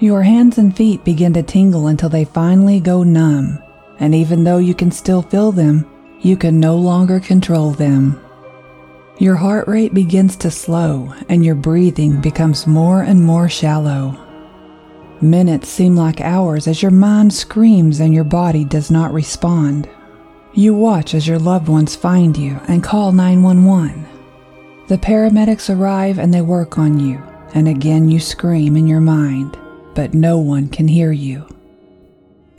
Your hands and feet begin to tingle until they finally go numb, and even though you can still feel them, you can no longer control them. Your heart rate begins to slow, and your breathing becomes more and more shallow. Minutes seem like hours as your mind screams and your body does not respond. You watch as your loved ones find you and call 911. The paramedics arrive and they work on you, and again you scream in your mind, but no one can hear you.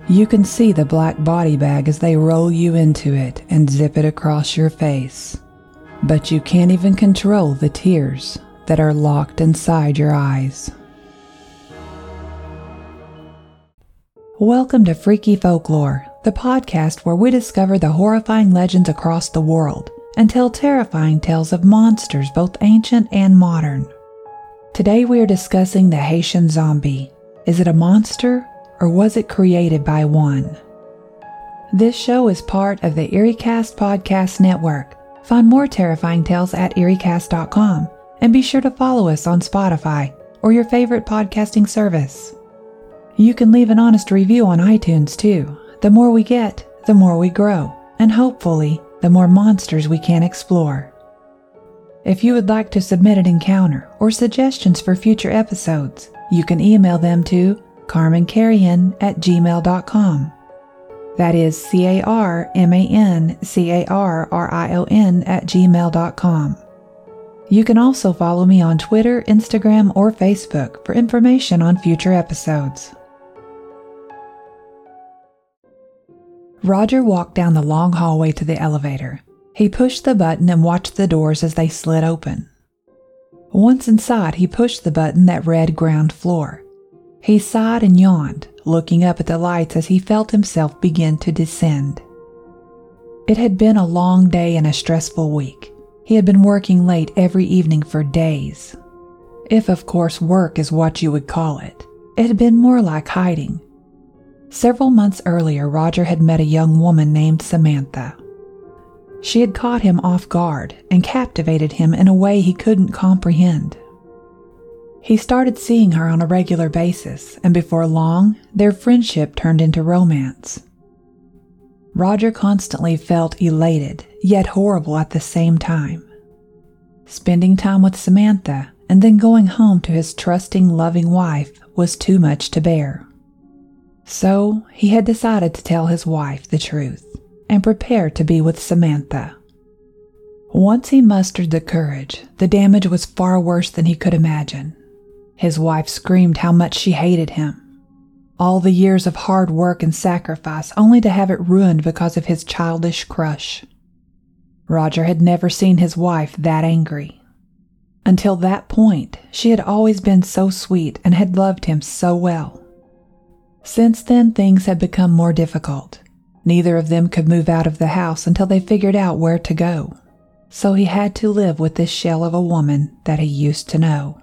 You can see the black body bag as they roll you into it and zip it across your face, but you can't even control the tears that are locked inside your eyes. Welcome to Freaky Folklore, the podcast where we discover the horrifying legends across the world and tell terrifying tales of monsters, both ancient and modern. Today we are discussing the Haitian zombie. Is it a monster or was it created by one? This show is part of the EerieCast Podcast Network. Find more terrifying tales at EerieCast.com and be sure to follow us on Spotify or your favorite podcasting service. You can leave an honest review on iTunes too. The more we get, the more we grow, and hopefully, the more monsters we can explore. If you would like to submit an encounter or suggestions for future episodes, you can email them to carmancarrion at gmail.com. That is C A R M A N C A R R I O N at gmail.com. You can also follow me on Twitter, Instagram, or Facebook for information on future episodes. Roger walked down the long hallway to the elevator. He pushed the button and watched the doors as they slid open. Once inside, he pushed the button that read ground floor. He sighed and yawned, looking up at the lights as he felt himself begin to descend. It had been a long day and a stressful week. He had been working late every evening for days. If, of course, work is what you would call it, it had been more like hiding. Several months earlier, Roger had met a young woman named Samantha. She had caught him off guard and captivated him in a way he couldn't comprehend. He started seeing her on a regular basis, and before long, their friendship turned into romance. Roger constantly felt elated, yet horrible at the same time. Spending time with Samantha and then going home to his trusting, loving wife was too much to bear. So he had decided to tell his wife the truth and prepare to be with Samantha. Once he mustered the courage, the damage was far worse than he could imagine. His wife screamed how much she hated him. All the years of hard work and sacrifice only to have it ruined because of his childish crush. Roger had never seen his wife that angry. Until that point, she had always been so sweet and had loved him so well. Since then, things had become more difficult. Neither of them could move out of the house until they figured out where to go. So he had to live with this shell of a woman that he used to know.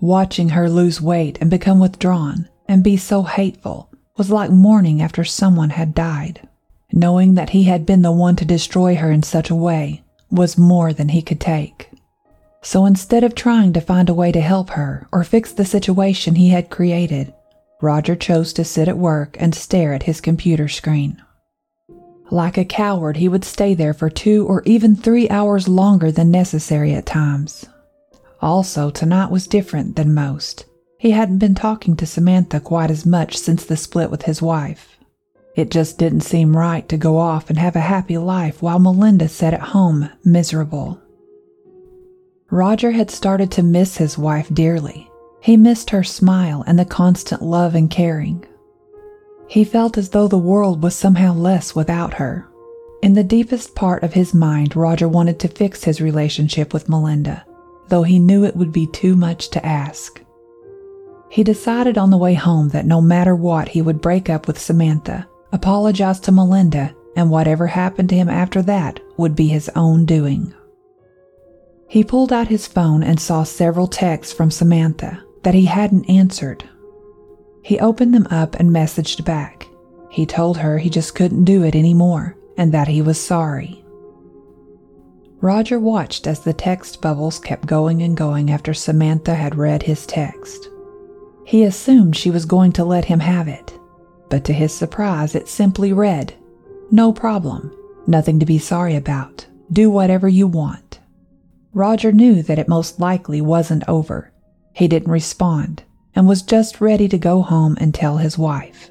Watching her lose weight and become withdrawn and be so hateful was like mourning after someone had died. Knowing that he had been the one to destroy her in such a way was more than he could take. So instead of trying to find a way to help her or fix the situation he had created, Roger chose to sit at work and stare at his computer screen. Like a coward, he would stay there for two or even three hours longer than necessary at times. Also, tonight was different than most. He hadn't been talking to Samantha quite as much since the split with his wife. It just didn't seem right to go off and have a happy life while Melinda sat at home, miserable. Roger had started to miss his wife dearly, he missed her smile and the constant love and caring. He felt as though the world was somehow less without her. In the deepest part of his mind, Roger wanted to fix his relationship with Melinda, though he knew it would be too much to ask. He decided on the way home that no matter what, he would break up with Samantha, apologize to Melinda, and whatever happened to him after that would be his own doing. He pulled out his phone and saw several texts from Samantha, that he hadn't answered. He opened them up and messaged back. He told her he just couldn't do it anymore and that he was sorry. Roger watched as the text bubbles kept going and going after Samantha had read his text. He assumed she was going to let him have it, but to his surprise, it simply read, No problem, nothing to be sorry about, do whatever you want. Roger knew that it most likely wasn't over. He didn't respond and was just ready to go home and tell his wife.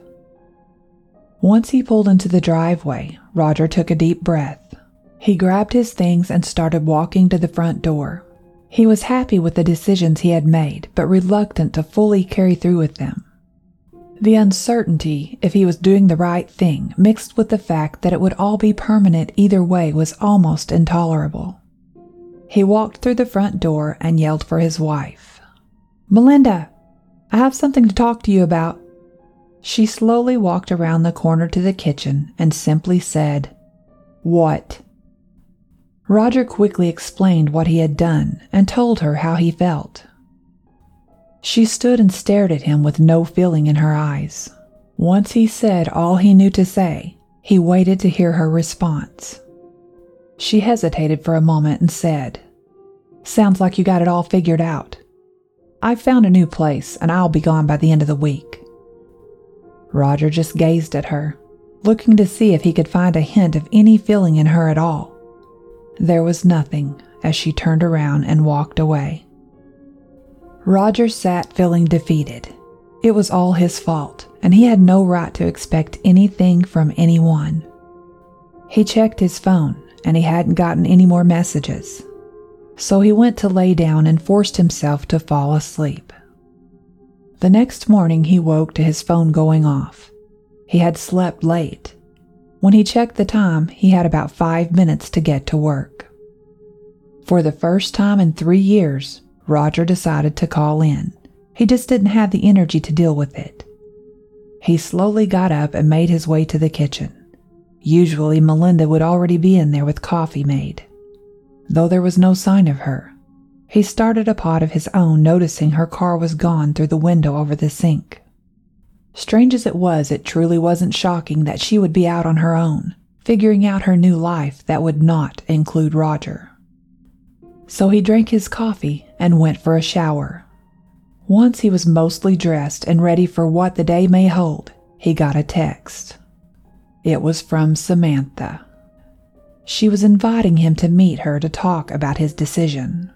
Once he pulled into the driveway, Roger took a deep breath. He grabbed his things and started walking to the front door. He was happy with the decisions he had made, but reluctant to fully carry through with them. The uncertainty if he was doing the right thing, mixed with the fact that it would all be permanent either way, was almost intolerable. He walked through the front door and yelled for his wife. Melinda, I have something to talk to you about. She slowly walked around the corner to the kitchen and simply said, What? Roger quickly explained what he had done and told her how he felt. She stood and stared at him with no feeling in her eyes. Once he said all he knew to say, he waited to hear her response. She hesitated for a moment and said, Sounds like you got it all figured out. I've found a new place and I'll be gone by the end of the week. Roger just gazed at her, looking to see if he could find a hint of any feeling in her at all. There was nothing as she turned around and walked away. Roger sat feeling defeated. It was all his fault, and he had no right to expect anything from anyone. He checked his phone, and he hadn't gotten any more messages so he went to lay down and forced himself to fall asleep. The next morning, he woke to his phone going off. He had slept late. When he checked the time, he had about five minutes to get to work. For the first time in three years, Roger decided to call in. He just didn't have the energy to deal with it. He slowly got up and made his way to the kitchen. Usually, Melinda would already be in there with coffee made though there was no sign of her. He started a pot of his own, noticing her car was gone through the window over the sink. Strange as it was, it truly wasn't shocking that she would be out on her own, figuring out her new life that would not include Roger. So he drank his coffee and went for a shower. Once he was mostly dressed and ready for what the day may hold, he got a text. It was from Samantha. She was inviting him to meet her to talk about his decision.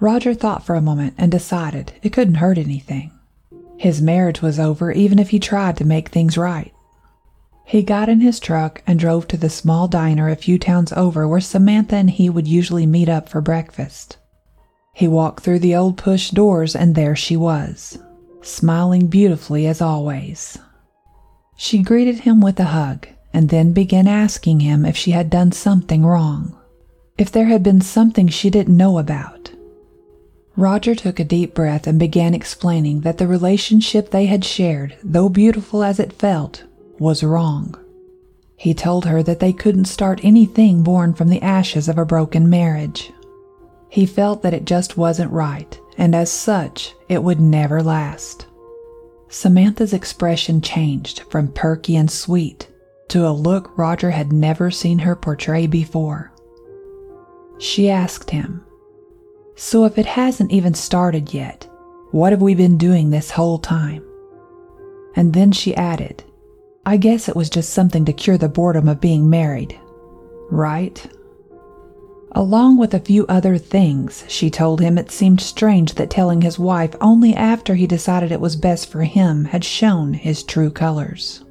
Roger thought for a moment and decided it couldn't hurt anything. His marriage was over even if he tried to make things right. He got in his truck and drove to the small diner a few towns over where Samantha and he would usually meet up for breakfast. He walked through the old push doors and there she was, smiling beautifully as always. She greeted him with a hug and then began asking him if she had done something wrong, if there had been something she didn't know about. Roger took a deep breath and began explaining that the relationship they had shared, though beautiful as it felt, was wrong. He told her that they couldn't start anything born from the ashes of a broken marriage. He felt that it just wasn't right, and as such, it would never last. Samantha's expression changed from perky and sweet to a look Roger had never seen her portray before. She asked him, So if it hasn't even started yet, what have we been doing this whole time? And then she added, I guess it was just something to cure the boredom of being married, right? Along with a few other things, she told him it seemed strange that telling his wife only after he decided it was best for him had shown his true colors.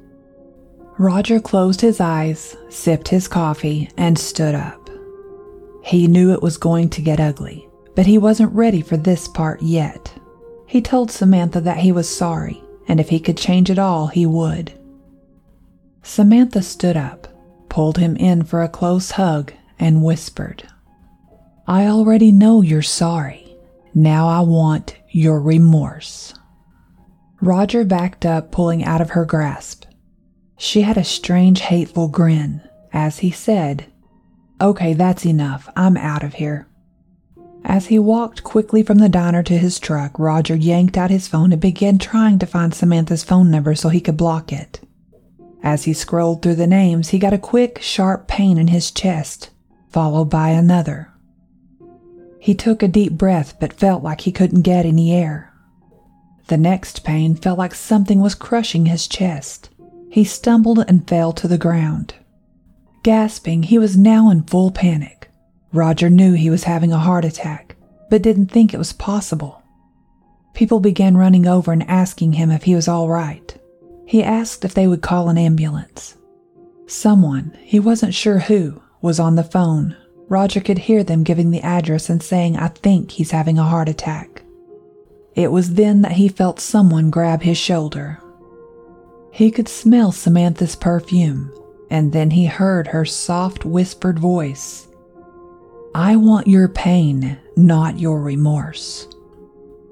Roger closed his eyes, sipped his coffee, and stood up. He knew it was going to get ugly, but he wasn't ready for this part yet. He told Samantha that he was sorry, and if he could change it all, he would. Samantha stood up, pulled him in for a close hug, and whispered, I already know you're sorry. Now I want your remorse. Roger backed up, pulling out of her grasp. She had a strange, hateful grin as he said, Okay, that's enough. I'm out of here. As he walked quickly from the diner to his truck, Roger yanked out his phone and began trying to find Samantha's phone number so he could block it. As he scrolled through the names, he got a quick, sharp pain in his chest, followed by another. He took a deep breath but felt like he couldn't get any air. The next pain felt like something was crushing his chest. He stumbled and fell to the ground. Gasping, he was now in full panic. Roger knew he was having a heart attack, but didn't think it was possible. People began running over and asking him if he was all right. He asked if they would call an ambulance. Someone, he wasn't sure who, was on the phone. Roger could hear them giving the address and saying, I think he's having a heart attack. It was then that he felt someone grab his shoulder. He could smell Samantha's perfume, and then he heard her soft, whispered voice I want your pain, not your remorse.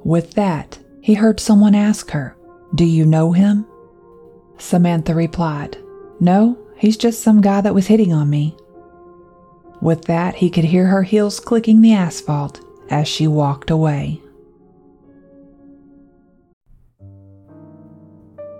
With that, he heard someone ask her, Do you know him? Samantha replied, No, he's just some guy that was hitting on me. With that, he could hear her heels clicking the asphalt as she walked away.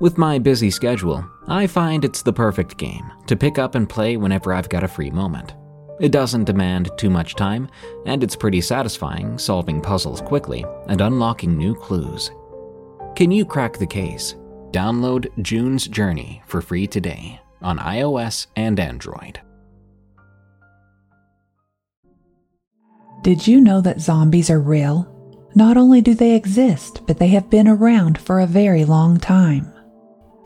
with my busy schedule, I find it's the perfect game to pick up and play whenever I've got a free moment. It doesn't demand too much time, and it's pretty satisfying solving puzzles quickly and unlocking new clues. Can you crack the case? Download June's Journey for free today on iOS and Android. Did you know that zombies are real? Not only do they exist, but they have been around for a very long time.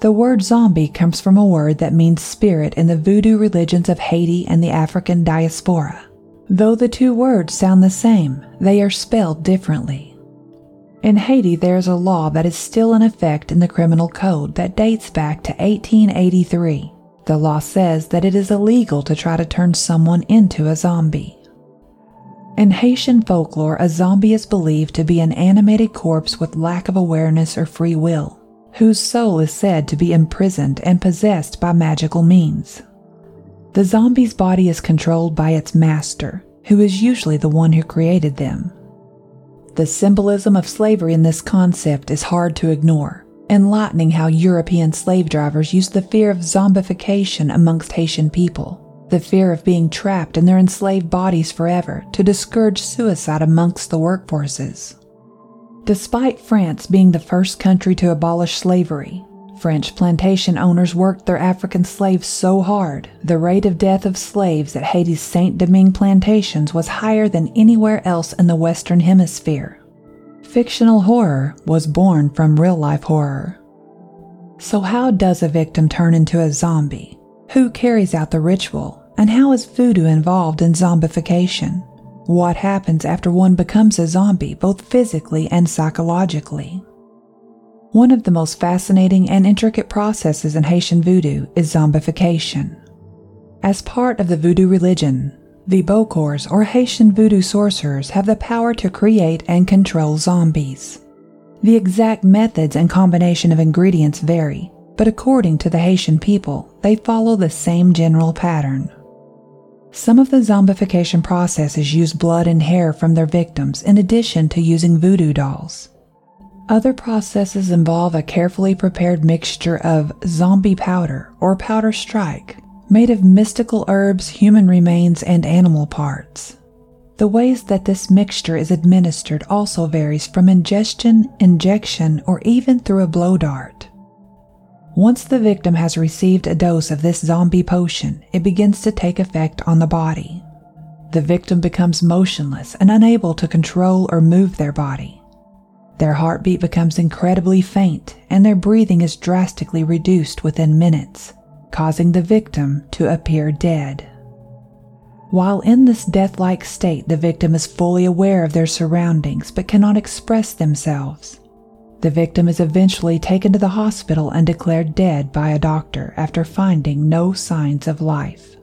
The word zombie comes from a word that means spirit in the voodoo religions of Haiti and the African diaspora. Though the two words sound the same, they are spelled differently. In Haiti, there is a law that is still in effect in the criminal code that dates back to 1883. The law says that it is illegal to try to turn someone into a zombie. In Haitian folklore, a zombie is believed to be an animated corpse with lack of awareness or free will whose soul is said to be imprisoned and possessed by magical means. The zombie's body is controlled by its master, who is usually the one who created them. The symbolism of slavery in this concept is hard to ignore, enlightening how European slave drivers used the fear of zombification amongst Haitian people, the fear of being trapped in their enslaved bodies forever to discourage suicide amongst the workforces. Despite France being the first country to abolish slavery, French plantation owners worked their African slaves so hard, the rate of death of slaves at Haiti's Saint Domingue plantations was higher than anywhere else in the Western Hemisphere. Fictional horror was born from real life horror. So, how does a victim turn into a zombie? Who carries out the ritual? And how is voodoo involved in zombification? What happens after one becomes a zombie, both physically and psychologically? One of the most fascinating and intricate processes in Haitian voodoo is zombification. As part of the voodoo religion, the Bokors or Haitian voodoo sorcerers have the power to create and control zombies. The exact methods and combination of ingredients vary, but according to the Haitian people, they follow the same general pattern. Some of the zombification processes use blood and hair from their victims in addition to using voodoo dolls. Other processes involve a carefully prepared mixture of zombie powder or powder strike, made of mystical herbs, human remains, and animal parts. The ways that this mixture is administered also varies from ingestion, injection, or even through a blow dart. Once the victim has received a dose of this zombie potion, it begins to take effect on the body. The victim becomes motionless and unable to control or move their body. Their heartbeat becomes incredibly faint and their breathing is drastically reduced within minutes. causing the victim to appear dead. While in this death like state, the victim is fully aware of their surroundings but cannot express themselves. The victim is eventually taken to the hospital and declared dead by a doctor after finding no signs of life.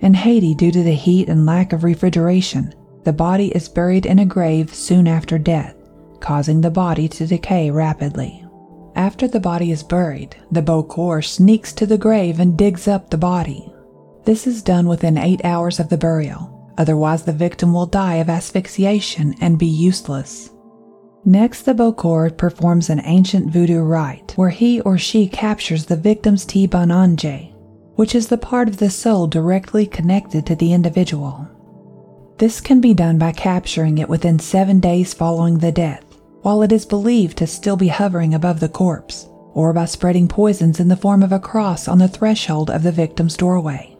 In Haiti, due to the heat and lack of refrigeration, the body is buried in a grave soon after death, causing the body to decay rapidly. After the body is buried, the Bokor sneaks to the grave and digs up the body. This is done within eight hours of the burial, otherwise, the victim will die of asphyxiation and be useless. Next, the Bokor performs an ancient voodoo rite where he or she captures the victim's ti bon ange, which is the part of the soul directly connected to the individual. This can be done by capturing it within seven days following the death, while it is believed to still be hovering above the corpse, or by spreading poisons in the form of a cross on the threshold of the victim's doorway.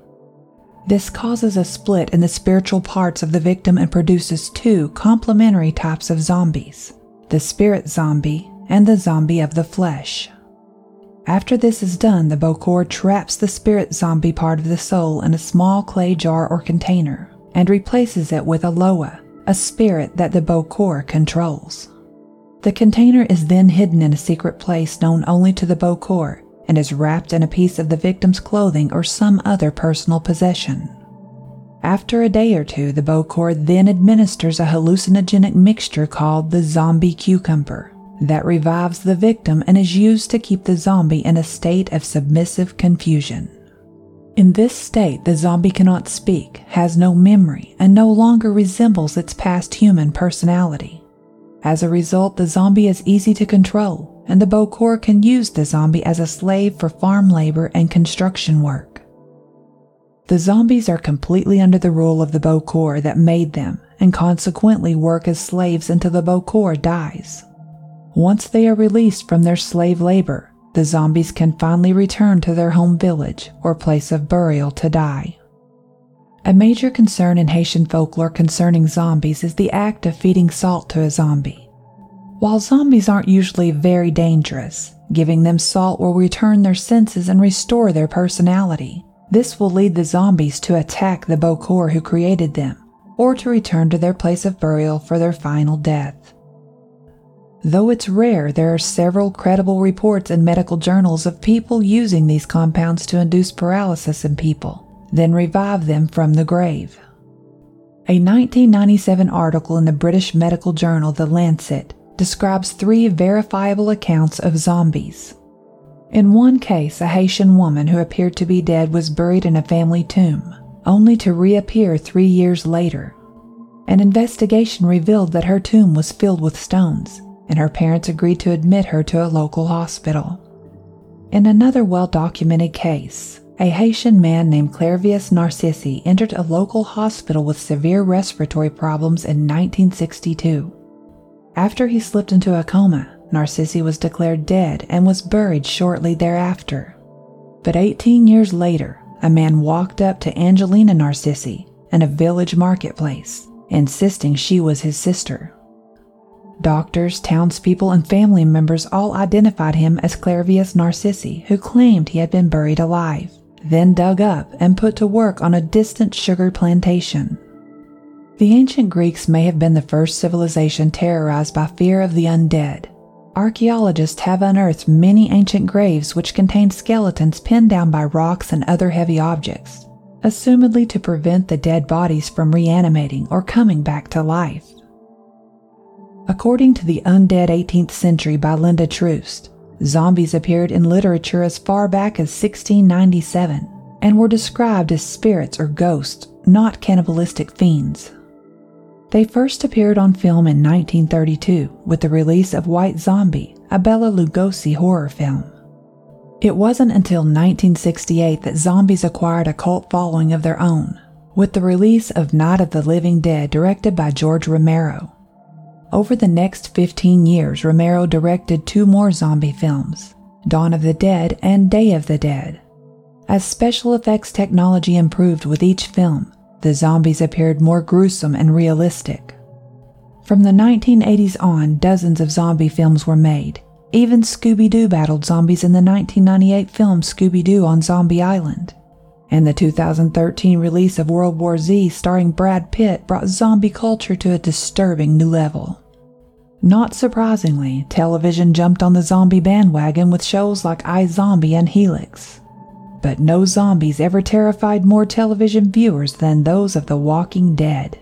This causes a split in the spiritual parts of the victim and produces two complementary types of zombies the spirit zombie and the zombie of the flesh. After this is done, the Bokor traps the spirit zombie part of the soul in a small clay jar or container and replaces it with a Loa, a spirit that the Bokor controls. The container is then hidden in a secret place known only to the Bokor and is wrapped in a piece of the victim's clothing or some other personal possession. After a day or two, the Bokor then administers a hallucinogenic mixture called the zombie cucumber that revives the victim and is used to keep the zombie in a state of submissive confusion. In this state, the zombie cannot speak, has no memory, and no longer resembles its past human personality. As a result, the zombie is easy to control, and the Bokor can use the zombie as a slave for farm labor and construction work. The zombies are completely under the rule of the Bokor that made them, and consequently work as slaves until the Bokor dies. Once they are released from their slave labor, the zombies can finally return to their home village or place of burial to die. A major concern in Haitian folklore concerning zombies is the act of feeding salt to a zombie. While zombies aren't usually very dangerous, giving them salt will return their senses and restore their personality. This will lead the zombies to attack the Bokor who created them, or to return to their place of burial for their final death. Though it's rare, there are several credible reports in medical journals of people using these compounds to induce paralysis in people, then revive them from the grave. A 1997 article in the British medical journal The Lancet describes three verifiable accounts of zombies. In one case, a Haitian woman who appeared to be dead was buried in a family tomb, only to reappear three years later. An investigation revealed that her tomb was filled with stones and her parents agreed to admit her to a local hospital. In another well documented case, a Haitian man named Clairvius Narcisse entered a local hospital with severe respiratory problems in 1962. After he slipped into a coma, Narcisse was declared dead and was buried shortly thereafter. But 18 years later, a man walked up to Angelina Narcisse in a village marketplace, insisting she was his sister. Doctors, townspeople, and family members all identified him as Clairvius Narcisse, who claimed he had been buried alive, then dug up and put to work on a distant sugar plantation. The ancient Greeks may have been the first civilization terrorized by fear of the undead. Archaeologists have unearthed many ancient graves which contain skeletons pinned down by rocks and other heavy objects, assumedly to prevent the dead bodies from reanimating or coming back to life. According to the Undead 18th Century by Linda Troost, zombies appeared in literature as far back as 1697 and were described as spirits or ghosts, not cannibalistic fiends. They first appeared on film in 1932 with the release of White Zombie, a Bela Lugosi horror film. It wasn't until 1968 that zombies acquired a cult following of their own, with the release of Night of the Living Dead directed by George Romero. Over the next 15 years, Romero directed two more zombie films Dawn of the Dead and Day of the Dead. As special effects technology improved with each film, the zombies appeared more gruesome and realistic. From the 1980s on, dozens of zombie films were made, Even Scooby Doo battled zombies in the 1998 film Scooby Doo on Zombie Island. And the 2013 release of World War Z starring Brad Pitt brought zombie culture to a disturbing new level. Not surprisingly, television jumped on the zombie bandwagon with shows like iZombie and Helix. But no zombies ever terrified more television viewers than those of The Walking Dead.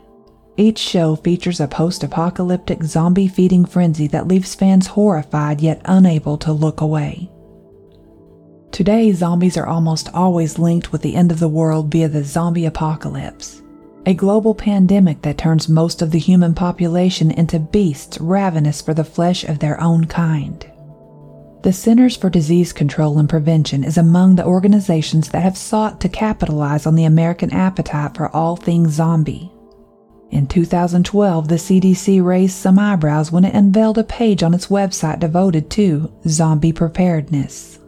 Each show features a post apocalyptic zombie feeding frenzy that leaves fans horrified yet unable to look away. Today, zombies are almost always linked with the end of the world via the zombie apocalypse, a global pandemic that turns most of the human population into beasts ravenous for the flesh of their own kind. The Centers for Disease Control and Prevention is among the organizations that have sought to capitalize on the American appetite for all things zombie. In 2012, the CDC raised some eyebrows when it unveiled a page on its website devoted to zombie preparedness.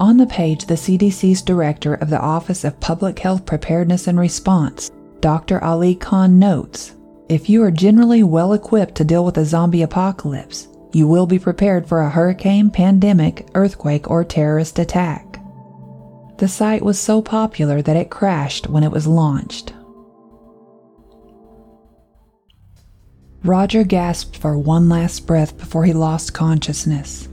On the page, the CDC's director of the Office of Public Health Preparedness and Response, Dr. Ali Khan, notes If you are generally well equipped to deal with a zombie apocalypse, you will be prepared for a hurricane, pandemic, earthquake, or terrorist attack. The site was so popular that it crashed when it was launched. Roger gasped for one last breath before he lost consciousness.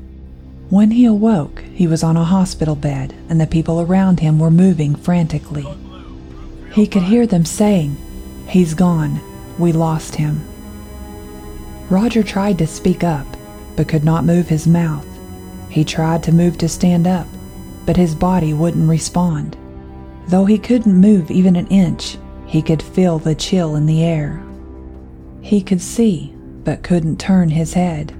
When he awoke, he was on a hospital bed and the people around him were moving frantically. He could hear them saying, He's gone. We lost him. Roger tried to speak up, but could not move his mouth. He tried to move to stand up, but his body wouldn't respond. Though he couldn't move even an inch, he could feel the chill in the air. He could see, but couldn't turn his head.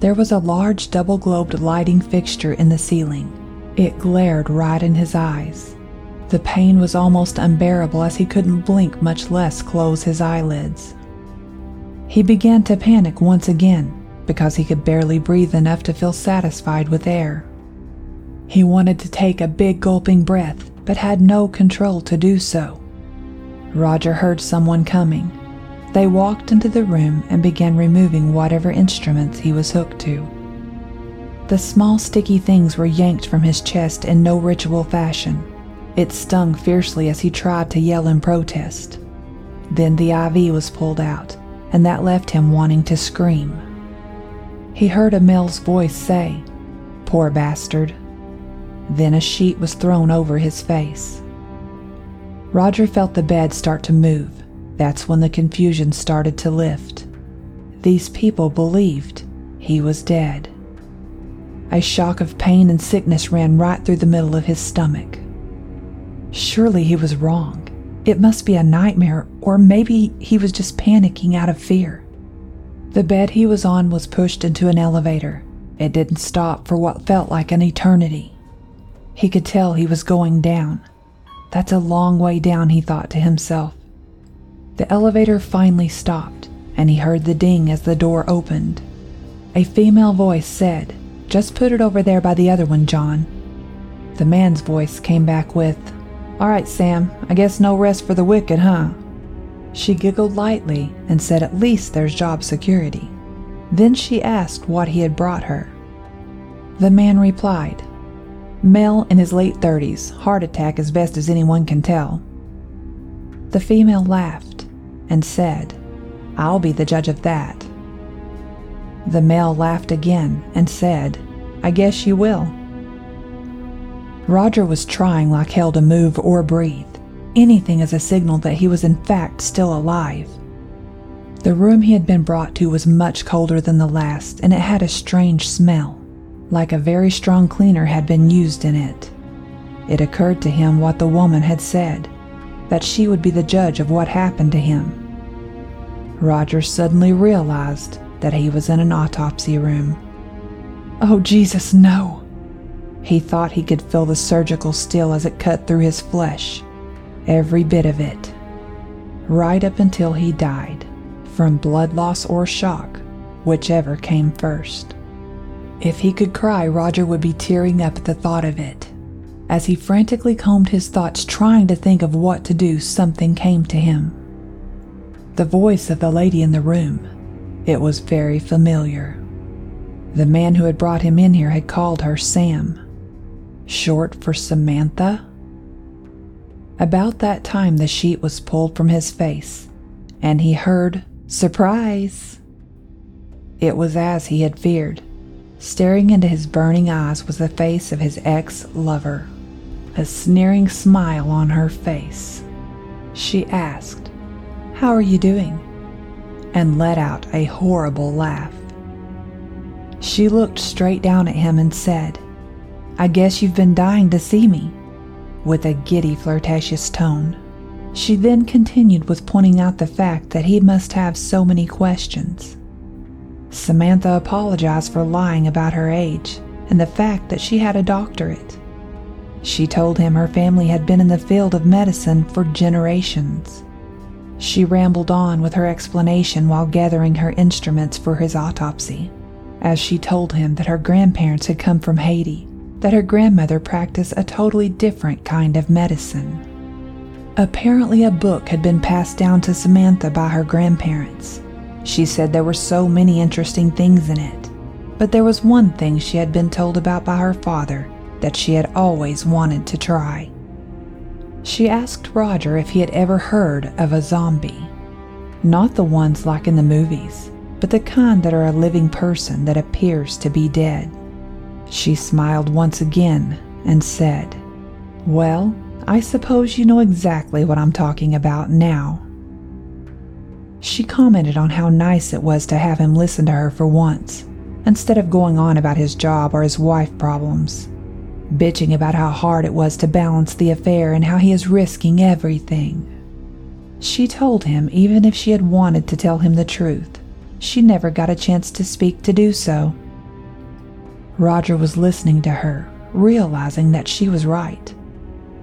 There was a large double globed lighting fixture in the ceiling. It glared right in his eyes. The pain was almost unbearable as he couldn't blink, much less close his eyelids. He began to panic once again because he could barely breathe enough to feel satisfied with air. He wanted to take a big gulping breath, but had no control to do so. Roger heard someone coming. They walked into the room and began removing whatever instruments he was hooked to. The small sticky things were yanked from his chest in no ritual fashion. It stung fiercely as he tried to yell in protest. Then the IV was pulled out, and that left him wanting to scream. He heard a male's voice say, Poor bastard. Then a sheet was thrown over his face. Roger felt the bed start to move that's when the confusion started to lift. These people believed he was dead. A shock of pain and sickness ran right through the middle of his stomach. Surely he was wrong. It must be a nightmare, or maybe he was just panicking out of fear. The bed he was on was pushed into an elevator. It didn't stop for what felt like an eternity. He could tell he was going down. That's a long way down, he thought to himself. The elevator finally stopped, and he heard the ding as the door opened. A female voice said, Just put it over there by the other one, John. The man's voice came back with, All right, Sam, I guess no rest for the wicked, huh? She giggled lightly and said, At least there's job security. Then she asked what he had brought her. The man replied, Male in his late 30s, heart attack as best as anyone can tell. The female laughed and said, I'll be the judge of that. The male laughed again and said, I guess you will. Roger was trying like hell to move or breathe, anything as a signal that he was in fact still alive. The room he had been brought to was much colder than the last, and it had a strange smell, like a very strong cleaner had been used in it. It occurred to him what the woman had said that she would be the judge of what happened to him. Roger suddenly realized that he was in an autopsy room. Oh, Jesus, no! He thought he could feel the surgical steel as it cut through his flesh, every bit of it, right up until he died, from blood loss or shock, whichever came first. If he could cry, Roger would be tearing up at the thought of it. As he frantically combed his thoughts, trying to think of what to do, something came to him. The voice of the lady in the room. It was very familiar. The man who had brought him in here had called her Sam, short for Samantha. About that time, the sheet was pulled from his face, and he heard, Surprise! It was as he had feared. Staring into his burning eyes was the face of his ex lover, a sneering smile on her face. She asked, How are you doing? and let out a horrible laugh. She looked straight down at him and said, I guess you've been dying to see me, with a giddy, flirtatious tone. She then continued with pointing out the fact that he must have so many questions. Samantha apologized for lying about her age and the fact that she had a doctorate. She told him her family had been in the field of medicine for generations. She rambled on with her explanation while gathering her instruments for his autopsy, as she told him that her grandparents had come from Haiti, that her grandmother practiced a totally different kind of medicine. Apparently, a book had been passed down to Samantha by her grandparents. She said there were so many interesting things in it, but there was one thing she had been told about by her father that she had always wanted to try. She asked Roger if he had ever heard of a zombie. Not the ones like in the movies, but the kind that are a living person that appears to be dead. She smiled once again and said, Well, I suppose you know exactly what I'm talking about now. She commented on how nice it was to have him listen to her for once, instead of going on about his job or his wife problems bitching about how hard it was to balance the affair and how he is risking everything. She told him even if she had wanted to tell him the truth, she never got a chance to speak to do so. Roger was listening to her, realizing that she was right,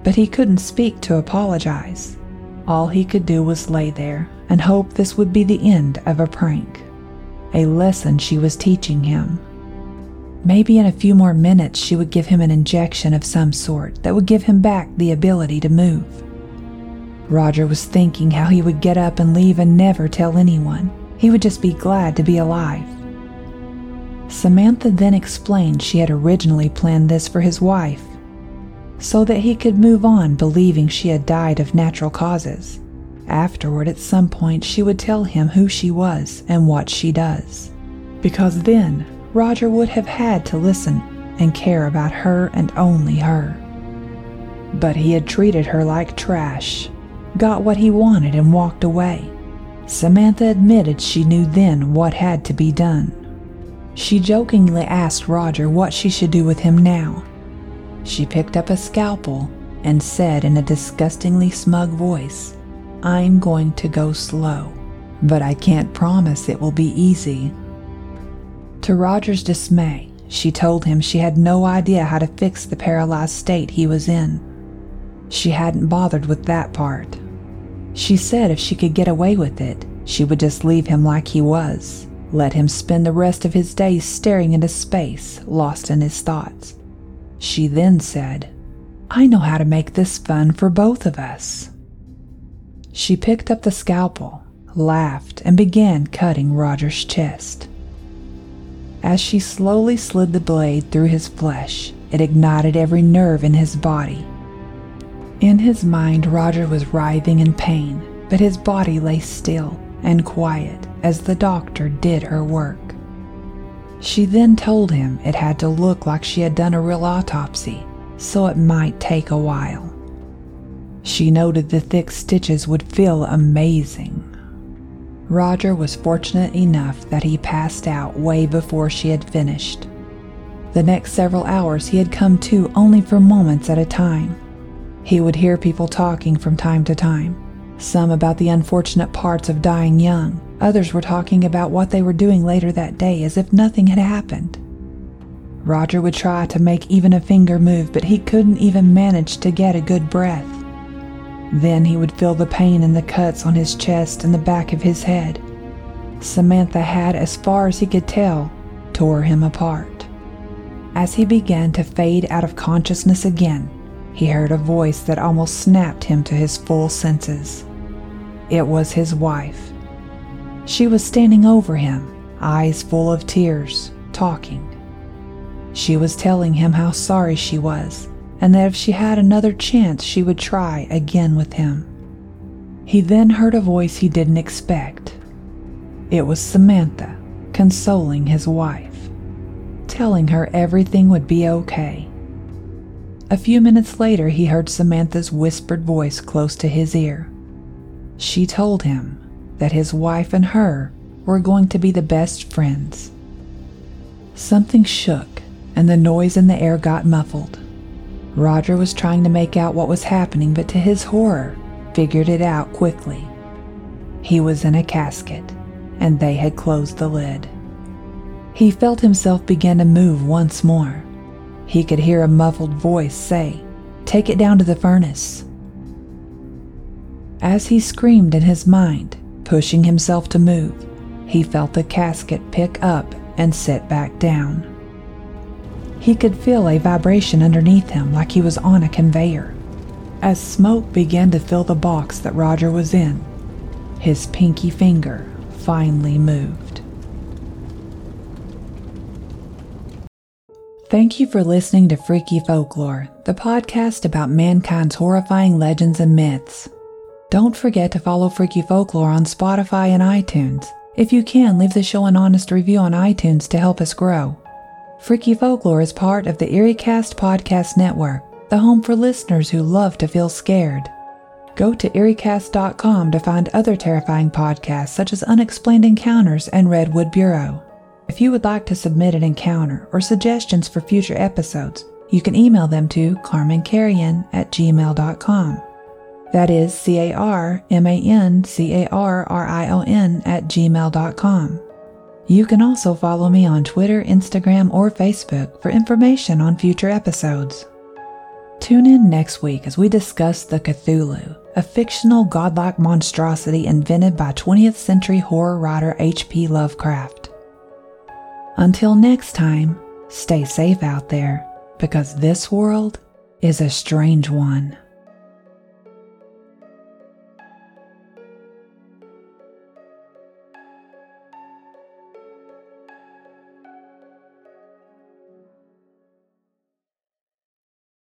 but he couldn't speak to apologize. All he could do was lay there and hope this would be the end of a prank, a lesson she was teaching him. Maybe in a few more minutes she would give him an injection of some sort that would give him back the ability to move. Roger was thinking how he would get up and leave and never tell anyone. He would just be glad to be alive. Samantha then explained she had originally planned this for his wife, so that he could move on believing she had died of natural causes. Afterward, at some point, she would tell him who she was and what she does. Because then Roger would have had to listen and care about her and only her. But he had treated her like trash, got what he wanted, and walked away. Samantha admitted she knew then what had to be done. She jokingly asked Roger what she should do with him now. She picked up a scalpel and said in a disgustingly smug voice, I'm going to go slow, but I can't promise it will be easy. To Roger's dismay, she told him she had no idea how to fix the paralyzed state he was in. She hadn't bothered with that part. She said if she could get away with it, she would just leave him like he was, let him spend the rest of his days staring into space, lost in his thoughts. She then said, I know how to make this fun for both of us. She picked up the scalpel, laughed, and began cutting Roger's chest. As she slowly slid the blade through his flesh, it ignited every nerve in his body. In his mind, Roger was writhing in pain, but his body lay still and quiet as the doctor did her work. She then told him it had to look like she had done a real autopsy, so it might take a while. She noted the thick stitches would feel amazing. Roger was fortunate enough that he passed out way before she had finished. The next several hours he had come to only for moments at a time. He would hear people talking from time to time, some about the unfortunate parts of dying young, others were talking about what they were doing later that day as if nothing had happened. Roger would try to make even a finger move, but he couldn't even manage to get a good breath. Then he would feel the pain in the cuts on his chest and the back of his head. Samantha had, as far as he could tell, tore him apart. As he began to fade out of consciousness again, he heard a voice that almost snapped him to his full senses. It was his wife. She was standing over him, eyes full of tears, talking. She was telling him how sorry she was, and that if she had another chance, she would try again with him. He then heard a voice he didn't expect. It was Samantha consoling his wife, telling her everything would be okay. A few minutes later, he heard Samantha's whispered voice close to his ear. She told him that his wife and her were going to be the best friends. Something shook, and the noise in the air got muffled. Roger was trying to make out what was happening, but to his horror, figured it out quickly. He was in a casket, and they had closed the lid. He felt himself begin to move once more. He could hear a muffled voice say, Take it down to the furnace. As he screamed in his mind, pushing himself to move, he felt the casket pick up and sit back down. He could feel a vibration underneath him like he was on a conveyor. As smoke began to fill the box that Roger was in, his pinky finger finally moved. Thank you for listening to Freaky Folklore, the podcast about mankind's horrifying legends and myths. Don't forget to follow Freaky Folklore on Spotify and iTunes. If you can, leave the show an honest review on iTunes to help us grow. Freaky Folklore is part of the EerieCast Podcast Network, the home for listeners who love to feel scared. Go to EerieCast.com to find other terrifying podcasts such as Unexplained Encounters and Redwood Bureau. If you would like to submit an encounter or suggestions for future episodes, you can email them to carmancarrion at gmail.com. That is C A R M A N C A R R I O N at gmail.com. You can also follow me on Twitter, Instagram, or Facebook for information on future episodes. Tune in next week as we discuss the Cthulhu, a fictional godlike monstrosity invented by 20th century horror writer H.P. Lovecraft. Until next time, stay safe out there because this world is a strange one.